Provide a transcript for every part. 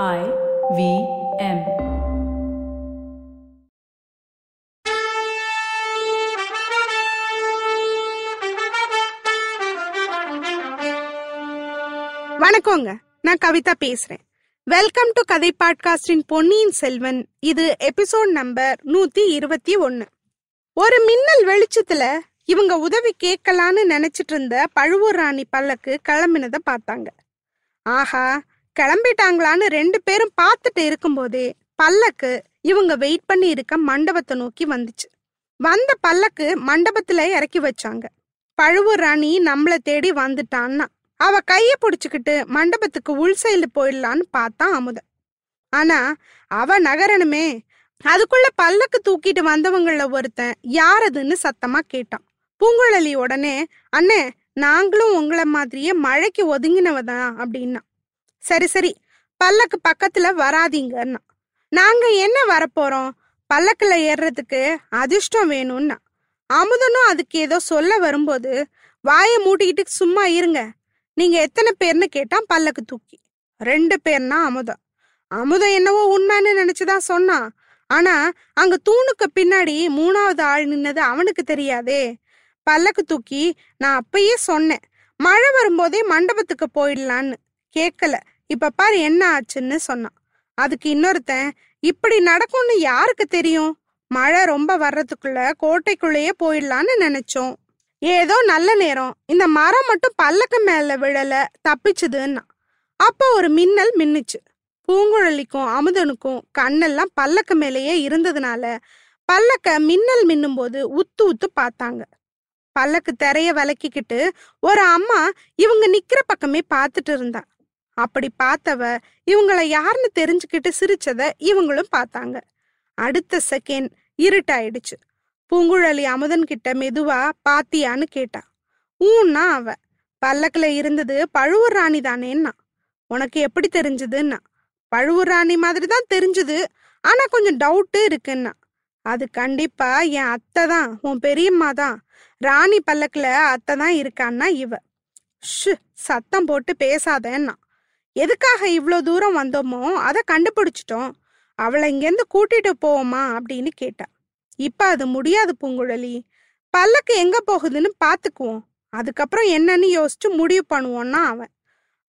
I V M. வணக்கங்க. நான் கவிதா பேசுறேன். வெல்கம் டு கதை பாட்காஸ்டின் பொன்னியின் செல்வன். இது எபிசோட் நம்பர் நூத்தி இருபத்தி ஒன்னு. ஒரு மின்னல் வெளிச்சத்துல இவங்க உதவி கேட்கலான்னு நினைச்சிட்டு இருந்த பழுவூர் ராணி பல்லக்கு கிளம்பினத பார்த்தாங்க. ஆஹா கிளம்பிட்டாங்களான்னு ரெண்டு பேரும் பார்த்துட்டு இருக்கும்போதே பல்லக்கு இவங்க வெயிட் பண்ணி இருக்க மண்டபத்தை நோக்கி வந்துச்சு. வந்த பல்லக்கு மண்டபத்துல இறக்கி வச்சாங்க. பழுவூர் ராணி நம்மள தேடி வந்துட்டான்னா அவ கைய புடிச்சுக்கிட்டு மண்டபத்துக்கு உள் சைடு போயிடலான்னு பார்த்தான் அமுதன் ஆனா அவ நகரணுமே அதுக்குள்ள பல்லக்கு தூக்கிட்டு வந்தவங்கள ஒருத்தன் யாரதுன்னு சத்தமா கேட்டான். பூங்குழலி உடனே அண்ணே நாங்களும் உங்களை மாதிரியே மழைக்கு ஒதுங்கினவதான் அப்படின்னா. சரி சரி. பல்லக்கு பக்கத்துல வராதீங்கன்னா நாங்க என்ன வரப்போறோம்? பல்லக்குல ஏறுறதுக்கு அதிர்ஷ்டம் வேணும்னா அமுதனும் அதுக்கு ஏதோ சொல்ல வரும்போது வாயை மூட்டிக்கிட்டு சும்மா இருங்க. நீங்க எத்தனை பேர்னு கேட்டான் பல்லக்கு தூக்கி. ரெண்டு பேர்னா அமுதம் அமுதம் என்னவோ உண்மைன்னு நினைச்சுதான் சொன்னான். ஆனா அங்க தூணுக்கு பின்னாடி மூணாவது ஆள் நின்னது அவனுக்கு தெரியாதே. பல்லக்கு தூக்கி நான் அப்பயே சொன்னேன். மழை வரும்போதே மண்டபத்துக்கு போயிடலான்னு. கேட்கல இப்ப பாரு என்ன ஆச்சுன்னு சொன்னான். அதுக்கு இன்னொருத்தன் இப்படி நடக்கும்னு யாருக்கு தெரியும்? மழை ரொம்ப வர்றதுக்குள்ள கோட்டைக்குள்ளேயே போயிடலான்னு நினைச்சோம். ஏதோ நல்ல நேரம். இந்த மரம் மட்டும் பல்லக்கு மேல விழல தப்பிச்சுதுன்னா. அப்போ ஒரு மின்னல் மின்னுச்சு. பூங்குழலிக்கும் அமுதனுக்கும் கண்ணெல்லாம் பல்லக்கு மேலேயே இருந்ததுனால பல்லக்க மின்னல் மின்னும் போது உத்து உத்து பார்த்தாங்க. பல்லக்கு திரைய விலக்கிக்கிட்டு ஒரு அம்மா இவங்க நிக்கிற பக்கமே பார்த்துட்டு இருந்தா. அப்படி பார்த்தவ இவங்கள யாருன்னு தெரிஞ்சுக்கிட்டு சிரிச்சத இவங்களும் பார்த்தாங்க. அடுத்த செகண்ட் இருட்டாயிடுச்சு. பூங்குழலி அமுதன் கிட்ட மெதுவா பாத்தியான்னு கேட்டா. ஊன்னா அவ. பல்லக்கில் இருந்தது பழுவூர் ராணி தானேன்னா. உனக்கு எப்படி தெரிஞ்சதுன்னா. பழுவூர் ராணி மாதிரி தான் தெரிஞ்சது. ஆனா கொஞ்சம் டவுட்டு இருக்குன்னா. அது கண்டிப்பா என் அத்தை தான் உன் பெரியம்மா தான். ராணி பல்லக்கில் அத்தை தான் இருக்கான்னா இவ. ஷு சத்தம் போட்டு பேசாதேன்னா. எதுக்காக இவ்வளோ தூரம் வந்தோமோ அதை கண்டுபிடிச்சிட்டோம். அவளை இங்கேருந்து கூட்டிட்டு போவோமா? அப்படின்னு கேட்டா. இப்போ அது முடியாது பூங்குழலி. பல்லக்கு எங்க போகுதுன்னு பார்த்துக்குவோம் அதுக்கப்புறம் என்னன்னு யோசிச்சு முடிவு பண்ணுவோன்னா அவன்.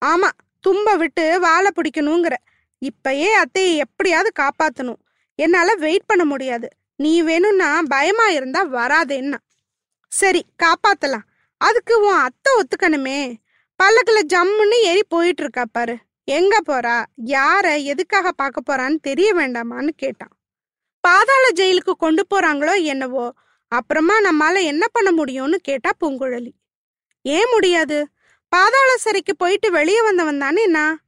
ஆமா தும்ப விட்டு வாழை பிடிக்கணுங்கிற. இப்பயே அத்தையை எப்படியாவது காப்பாத்தணும். என்னால வெயிட் பண்ண முடியாது. நீ வேணும்னா பயமா இருந்தா வராதேன்னா. சரி காப்பாத்தலாம். அதுக்கு உன் அத்தை ஒத்துக்கணுமே. பல்லக்கில் ஜம்முன்னு ஏறி போயிட்டு இருக்கா பாரு. எங்க போறா? யார? எதுக்காக பார்க்க போறான்னு தெரிய வேண்டாமான்னு கேட்டான். பாதாள ஜெயிலுக்கு கொண்டு போறாங்களோ என்னவோ? அப்புறமா நம்மால என்ன பண்ண முடியும்னு கேட்டா பூங்குழலி. ஏன் முடியாது? பாதாள சிறைக்கு போயிட்டு வெளியே வந்தவன் தானே நான்?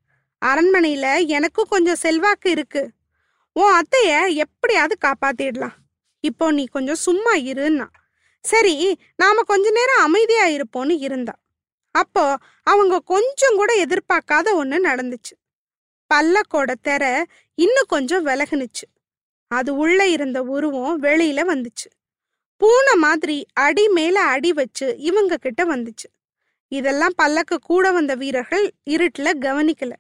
அரண்மனையில எனக்கும் கொஞ்சம் செல்வாக்கு இருக்கு. உன் அத்தைய எப்படியாவது காப்பாத்திடலாம். இப்போ நீ கொஞ்சம் சும்மா இருன்னா. சரி நாம கொஞ்ச நேரம் அமைதியா இருப்போம்னு இருந்தா. அப்போ அவங்க கொஞ்சம் கூட எதிர்பார்க்காத ஒண்ணு நடந்துச்சு. பல்லக்கோட தெர இன்னும் கொஞ்சம் விலகுனுச்சு. அது உள்ள இருந்த உருவம் வெளியில வந்துச்சு. பூனை மாதிரி அடி மேல அடி வச்சு இவங்க கிட்ட வந்துச்சு. இதெல்லாம் பல்லக்கு கூட வந்த வீரர்கள் இருட்டுல கவனிக்கல.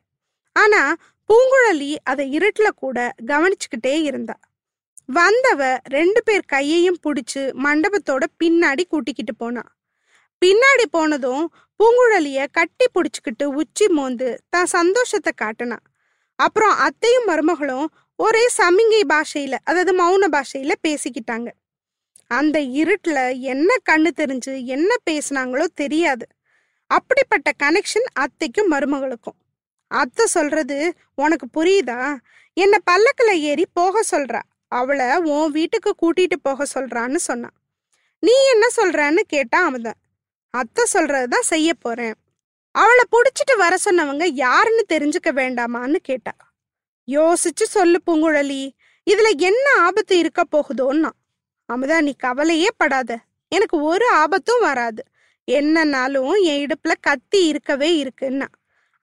ஆனா பூங்குழலி அதை இருட்டுல கூட கவனிச்சுக்கிட்டே இருந்தா. வந்தவ ரெண்டு பேர் கையையும் பிடிச்சு மண்டபத்தோட பின்னாடி கூட்டிக்கிட்டு போனா. பின்னாடி போனதும் பூங்குழலிய கட்டி பிடிச்சுக்கிட்டு உச்சி மோந்து தான் சந்தோஷத்தை காட்டினா. அப்புறம் அத்தையும் மருமகளும் ஒரே சமிங்கை பாஷையில அதாவது மௌன பாஷையில பேசிக்கிட்டாங்க. அந்த இருட்டுல என்ன கண்ணு தெரிஞ்சு என்ன பேசுனாங்களோ தெரியாது. அப்படிப்பட்ட கனெக்ஷன் அத்தைக்கும் மருமகளுக்கும். அத்தை சொல்றது உனக்கு புரியுதா? என்ன பல்லக்கில் ஏறி போக சொல்றா. அவளை உன் வீட்டுக்கு கூட்டிட்டு போக சொல்றான்னு சொன்னான். நீ என்ன சொல்றன்னு கேட்டா அவதான் அத்தை சொல்றதுதான் செய்ய போறேன். அவளை புடிச்சிட்டு வர சொன்னவங்க யாருன்னு தெரிஞ்சுக்க வேண்டாமான்னு கேட்டா. யோசிச்சு சொல்லு பூங்குழலி இதுல என்ன ஆபத்து இருக்க போகுதோன்னா? அமுதா நீ கவலையே படாத. எனக்கு ஒரு ஆபத்தும் வராது. என்னன்னாலும் என் இடுப்புல கத்தி இருக்கவே இருக்குன்னா.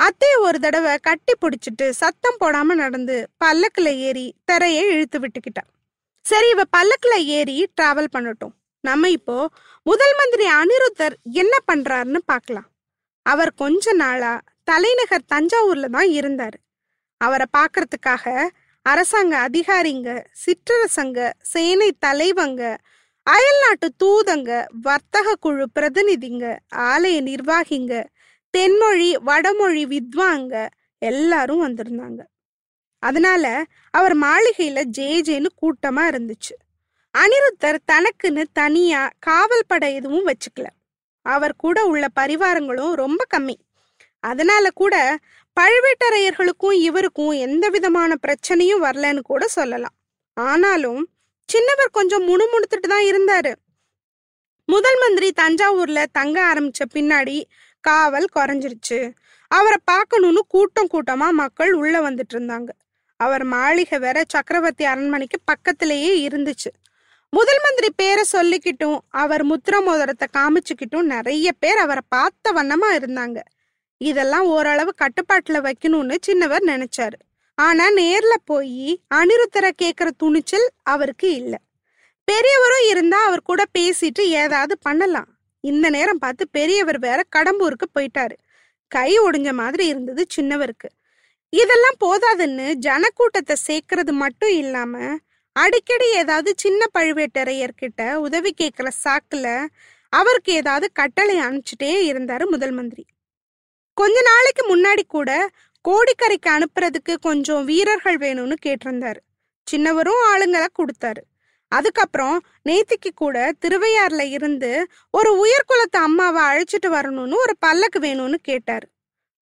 அத்தைய ஒரு தடவை கட்டி பிடிச்சிட்டு சத்தம் போடாம நடந்து பல்லக்குல ஏறி தரையை இழுத்து விட்டுக்கிட்டா. சரி இவ பல்லக்குல ஏறி டிராவல் பண்ணட்டும். நம்ம இப்போ முதல் மந்திரி அனிருத்தர் என்ன பண்றாருன்னு பார்க்கலாம். அவர் கொஞ்ச நாளா தலைநகர் தஞ்சாவூர்ல தான் இருந்தாரு. அவரை பார்க்கறதுக்காக அரசாங்க அதிகாரிங்க சிற்றரசங்க சேனை தலைவங்க அயல்நாட்டு தூதங்க வர்த்தக குழு பிரதிநிதிங்க ஆலய நிர்வாகிங்க தென்மொழி வடமொழி வித்வாங்க எல்லாரும் வந்திருந்தாங்க. அதனால அவர் மாளிகையில ஜே ஜேன்னு கூட்டமா இருந்துச்சு. அனிருத்தர் தனக்குன்னு தனியா காவல் படை எதுவும் வச்சுக்கல. அவர் கூட உள்ள பரிவாரங்களும் ரொம்ப கம்மி. அதனால கூட பழுவேட்டரையர்களுக்கும் இவருக்கும் எந்த விதமான பிரச்சனையும் வரலன்னு கூட சொல்லலாம். ஆனாலும் சின்னவர் கொஞ்சம் முணுமுணுத்துட்டு தான் இருந்தாரு. முதல் மந்திரி தஞ்சாவூர்ல தங்க ஆரம்பிச்ச பின்னாடி காவல் குறைஞ்சிருச்சு. அவரை பார்க்கணும்னு கூட்டம் கூட்டமா மக்கள் உள்ள வந்துட்டு இருந்தாங்க. அவர் மாளிகை வேற சக்கரவர்த்தி அரண்மனைக்கு பக்கத்திலேயே இருந்துச்சு. முதல் மந்திரி பேரை சொல்லிக்கிட்டும் அவர் முத்திர மோதிரத்தை காமிச்சுக்கிட்டும் நிறைய பேர் அவரை பார்த்த வண்ணமா இருந்தாங்க. இதெல்லாம் ஓரளவு கட்டுப்பாட்டுல வைக்கணும்னு சின்னவர் நினைச்சாரு. ஆனா நேர்ல போய் அனிருத்தரை கேக்குற துணிச்சல் அவருக்கு இல்ல. பெரியவரும் இருந்தா அவர் கூட பேசிட்டு ஏதாவது பண்ணலாம். இந்த நேரம் பார்த்து பெரியவர் வேற கடம்பூருக்கு போயிட்டாரு. கை ஒடிஞ்ச மாதிரி இருந்தது சின்னவருக்கு. இதெல்லாம் போதாதுன்னு ஜனக்கூட்டத்தை சேர்க்கறது மட்டும் இல்லாம அடிக்கடி ஏதாவது சின்ன பழுவேட்டரையர்கிட்ட உதவி கேட்கிற சாக்குல அவருக்கு ஏதாவது கட்டளை அனுப்பிச்சிட்டே இருந்தாரு முதல் மந்திரி. கொஞ்ச நாளைக்கு முன்னாடி கூட கோடிக்கரைக்கு அனுப்புறதுக்கு கொஞ்சம் வீரர்கள் வேணும்னு கேட்டிருந்தாரு. சின்னவரும் ஆளுங்களை கொடுத்தாரு. அதுக்கப்புறம் நேத்திக்கு கூட திருவையாறுல இருந்து ஒரு உயர்குலத்து அம்மாவை அழைச்சிட்டு வரணும்னு ஒரு பல்லக்கு வேணும்னு கேட்டாரு.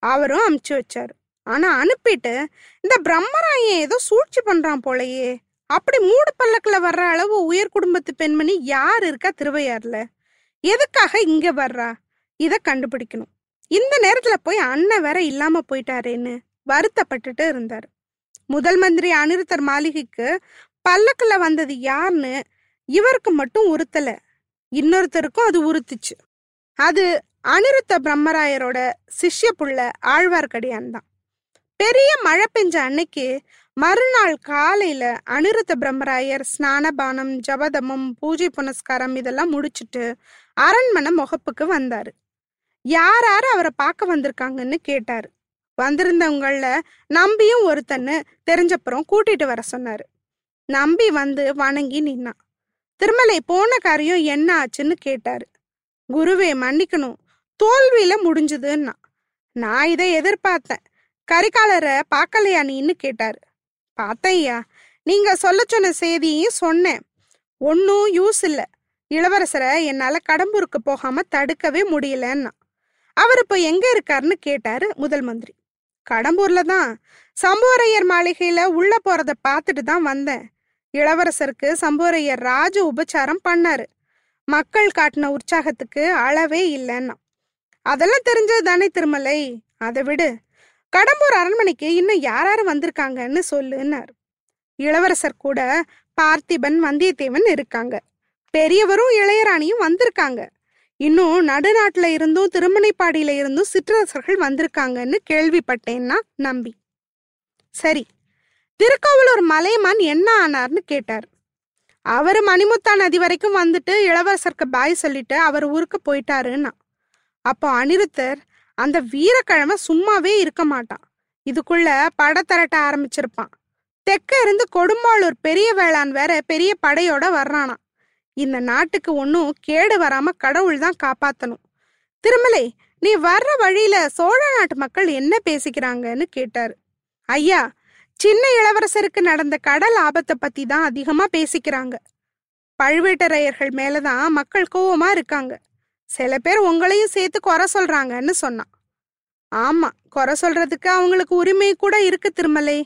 அவரும் அமுச்சு வச்சாரு. ஆனா அனுப்பிட்டு இந்த பிரம்மராயன் ஏதோ சூழ்ச்சி பண்றான் போலயே அப்படி மூடு பல்லக்கில் வர்ற அளவு உயர் குடும்பத்து பெண்மணி யார் இருக்கா திருவையாறுல? எதுக்காக இங்க வர்றா? இதை கண்டுபிடிக்கணும். இந்த நேரத்துல போய் அண்ணன் வேற இல்லாம போயிட்டாரேன்னு வருத்தப்பட்டுட்டு இருந்தார். முதல் மந்திரி அனிருத்தர் மாளிகைக்கு பல்லக்கில் வந்தது யாருன்னு இவருக்கு மட்டும் உறுத்தல. இன்னொருத்தருக்கும் அது உறுத்துச்சு. அது அனிருத்த பிரம்மராயரோட சிஷ்ய புள்ள ஆழ்வார்க்கடியான் தான். பெரிய மழை பெஞ்ச அன்னைக்கு மறுநாள் காலையில அனிருத்த பிரம்மராயர் ஸ்நானபானம் ஜபதமம் பூஜை புனஸ்காரம் இதெல்லாம் முடிச்சிட்டு அரண்மனை முகப்புக்கு வந்தாரு. யார் யார் அவரை பார்க்க வந்திருக்காங்கன்னு கேட்டாரு. வந்திருந்தவங்கள நம்பியும் ஒருத்தன்னு தெரிஞ்சப்புறம் கூட்டிட்டு வர சொன்னாரு. நம்பி வந்து வணங்கி நின்னான் திருமலை போன காரியம் என்ன ஆச்சுன்னு கேட்டாரு. குருவே மன்னிக்கணும் தோல்வியில முடிஞ்சதுன்னா. நான் இதை எதிர்பார்த்தேன். கரிகாலரை பார்க்கலையா நீன்னு கேட்டாரு. பார்த்தையா நீங்க சொல்ல சொன்ன செய்தியும் சொன்னேன். ஒன்றும் யூஸ் இல்லை. இளவரசரை என்னால கடம்பூருக்கு போகாம தடுக்கவே முடியலன்னா. அவர் இப்போ எங்க இருக்காருன்னு கேட்டாரு முதல் மந்திரி. கடம்பூர்ல தான். சம்புவரையர் மாளிகையில உள்ள போறத பார்த்துட்டு தான் வந்தேன். இளவரசருக்கு சம்புவரையர் ராஜ உபச்சாரம் பண்ணாரு. மக்கள் காட்டின உற்சாகத்துக்கு அளவே இல்லைன்னா. அதெல்லாம் தெரிஞ்சது தானே திருமலை. அதை விடு. கடம்பூர் அரண்மனைக்கு இன்னும் யார் யாரும் வந்திருக்காங்கன்னு சொல்லுன்னார். இளவரசர் கூட பார்த்திபன் வந்தியத்தேவன் இருக்காங்க. பெரியவரும் இளையராணியும் வந்திருக்காங்க. இன்னும் நடுநாட்டுல இருந்தும் திருமணைப்பாடியில இருந்தும் சிற்றரசர்கள் வந்திருக்காங்கன்னு கேள்விப்பட்டேன்னா நம்பி. சரி திருக்கோவலூர் மலையமான் என்ன ஆனார்னு கேட்டார். அவர் மணிமுத்தா நதி வரைக்கும் வந்துட்டு இளவரசருக்கு பாய் சொல்லிட்டு அவர் ஊருக்கு போயிட்டாருன்னா. அப்போ அனிருத்தர் அந்த வீரக்கிழமை சும்மாவே இருக்க மாட்டான். இதுக்குள்ள பட திரட்ட ஆரம்பிச்சிருப்பான். தெக்க இருந்து கொடும்பாளூர் பெரிய வேளாண் வேற பெரிய படையோட வர்றானா இந்த நாட்டுக்கு ஒன்றும் கேடு வராம கடவுள் தான் காப்பாத்தணும். திருமலை நீ வர்ற வழியில சோழ நாட்டு மக்கள் என்ன பேசிக்கிறாங்கன்னு கேட்டாரு. ஐயா சின்ன இளவரசருக்கு நடந்த கடல் ஆபத்தை பத்தி தான் அதிகமா பேசிக்கிறாங்க. பழுவேட்டரையர்கள் மேலதான் மக்கள் கோவமா இருக்காங்க. சில பேர் உங்களையும் சேர்த்து குறை சொல்றாங்கன்னு சொன்னான். ஆமா குறை சொல்றதுக்கு அவங்களுக்கு உரிமை கூட இருக்கு திருமலை.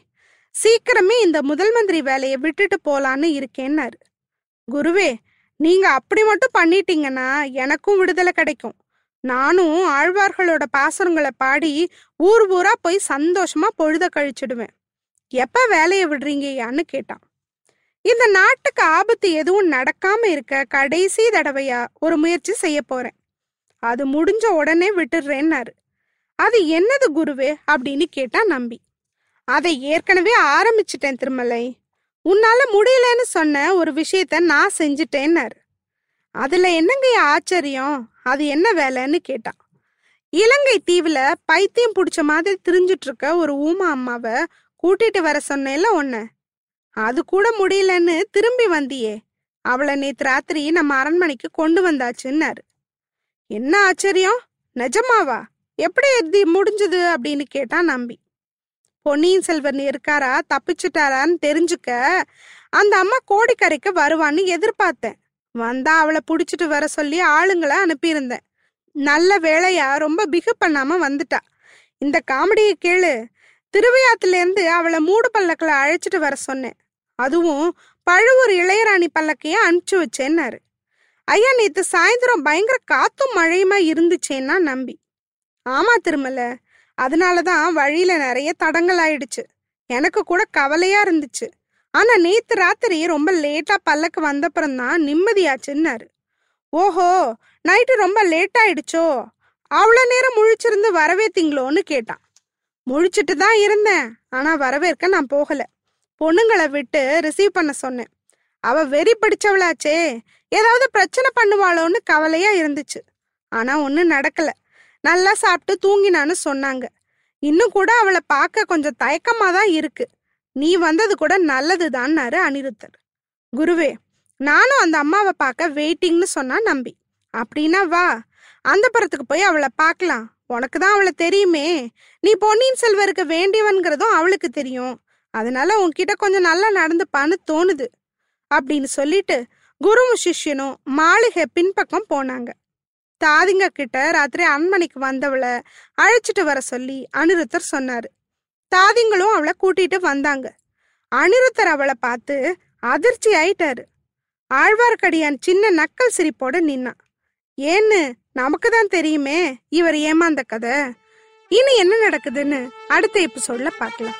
சீக்கிரமே இந்த முதல் மந்திரி வேலையை விட்டுட்டு போலான்னு இருக்கேன்னாரு. குருவே நீங்க அப்படி மட்டும் பண்ணிட்டீங்கன்னா எனக்கும் விடுதலை கிடைக்கும். நானும் ஆழ்வார்களோட பாசுரங்களை பாடி ஊர் ஊரா போய் சந்தோஷமா பொழுத கழிச்சிடுவேன். எப்ப வேலையை விடுறீங்கயான்னு கேட்டான். இந்த நாட்டுக்கு ஆபத்து எதுவும் நடக்காம இருக்க கடைசி தடவையா ஒரு முயற்சி செய்ய போறேன். அது முடிஞ்ச உடனே விட்டுடுறேன்னாரு அது என்னது குருவே? அப்படின்னு கேட்டா நம்பி. அதை ஏற்கனவே ஆரம்பிச்சிட்டேன் திருமலை. உன்னால முடியலன்னு சொன்ன ஒரு விஷயத்த நான் செஞ்சுட்டேன்னாரு. அதுல என்னங்க ஆச்சரியம்? அது என்ன வேலைன்னு கேட்டான் இலங்கை தீவுல பைத்தியம் பிடிச்ச மாதிரி திரிஞ்சிட்டு இருக்க ஒரு ஊமா அம்மாவை கூட்டிட்டு வர சொன்னேல்ல உன்ன. அது கூட முடியலன்னு திரும்பி வந்தியே. அவளை நேத்து ராத்திரி நம்ம அரண்மனைக்கு கொண்டு வந்தாச்சுன்னாரு. என்ன ஆச்சரியம்? நிஜமாவா? எப்படி இது முடிஞ்சது அப்படின்னு கேட்டான் நம்பி. பொன்னியின் செல்வன் இருக்காரா? தப்பிச்சுட்டாரான்னு தெரிஞ்சுக்க அந்த அம்மா கோடிக்கரைக்கு வருவான்னு எதிர்பார்த்தேன். வந்தா அவளை புடிச்சிட்டு வர சொல்லி ஆளுங்களை அனுப்பியிருந்தேன். நல்ல வேலையா ரொம்ப பிகு பண்ணாம வந்துட்டா. இந்த காமெடியை கேளு. திருவையாத்துல இருந்து அவளை மூடு பல்லக்கில் அழைச்சிட்டு வர சொன்னேன். அதுவும் பழுவூர் இளையராணி பல்லக்கைய அனுப்பிச்சு வச்சேன்னாரு. ஐயா நேத்து சாயந்தரம் பயங்கர காத்தும் மழையுமா இருந்துச்சேன்னா நம்பி. ஆமா திருமல அதனாலதான் வழியில நிறைய தடங்கள் ஆயிடுச்சு. எனக்கு கூட கவலையா இருந்துச்சு. ஆனா நேத்து ராத்திரி ரொம்ப லேட்டா பல்லக்கு வந்தப்புறம் தான் நிம்மதியாச்சுன்னாரு. ஓஹோ நைட்டு ரொம்ப லேட் ஆயிடுச்சோ? அவ்வளோ நேரம் முழிச்சிருந்து வரவேத்தீங்களோன்னு கேட்டான். முழிச்சிட்டு தான் இருந்தேன். ஆனா வரவேற்க நான் போகல. பொண்ணுங்களை விட்டு ரிசீவ் பண்ண சொன்னேன். அவ வெறி பிடிச்சவளாச்சே ஏதாவது பிரச்சனை பண்ணுவாளோன்னு கவலையா இருந்துச்சு. ஆனா ஒன்றும் நடக்கல. நல்லா சாப்பிட்டு தூங்கினான்னு சொன்னாங்க. இன்னும் கூட அவளை பார்க்க கொஞ்சம் தயக்கமா தான் இருக்கு. நீ வந்தது கூட நல்லதுதான்னாரு அனிருத்தர். குருவே நானும் அந்த அம்மாவை பார்க்க வெயிட்டிங்னு சொன்னா நம்பி. அப்படின்னா வா அந்த புறத்துக்கு போய் அவளை பார்க்கலாம். உனக்கு தான் அவளை தெரியுமே. நீ பொன்னியின் செல்வருக்கு வேண்டியவன்கிறதும் அவளுக்கு தெரியும். அதனால உன்கிட்ட கொஞ்சம் நல்லா நடந்துப்பான்னு தோணுது அப்படின்னு சொல்லிட்டு குருவும் சிஷ்யனும் மாளிகை பின்பக்கம் போனாங்க. தாதிங்க கிட்ட ராத்திரி அண்மனைக்கு வந்தவளை அழைச்சிட்டு வர சொல்லி அனிருத்தர் சொன்னாரு. தாதிங்களும் அவளை கூட்டிட்டு வந்தாங்க. அனிருத்தர் அவளை பார்த்து அதிர்ச்சி ஆயிட்டாரு. ஆழ்வார்க்கடியான் சின்ன நக்கல் சிரிப்போட நின்னான். ஏன்னு நமக்கு தான் தெரியுமே இவர் ஏமாந்த கதை. இனி என்ன நடக்குதுன்னு அடுத்த சொல்ல பார்க்கலாம்.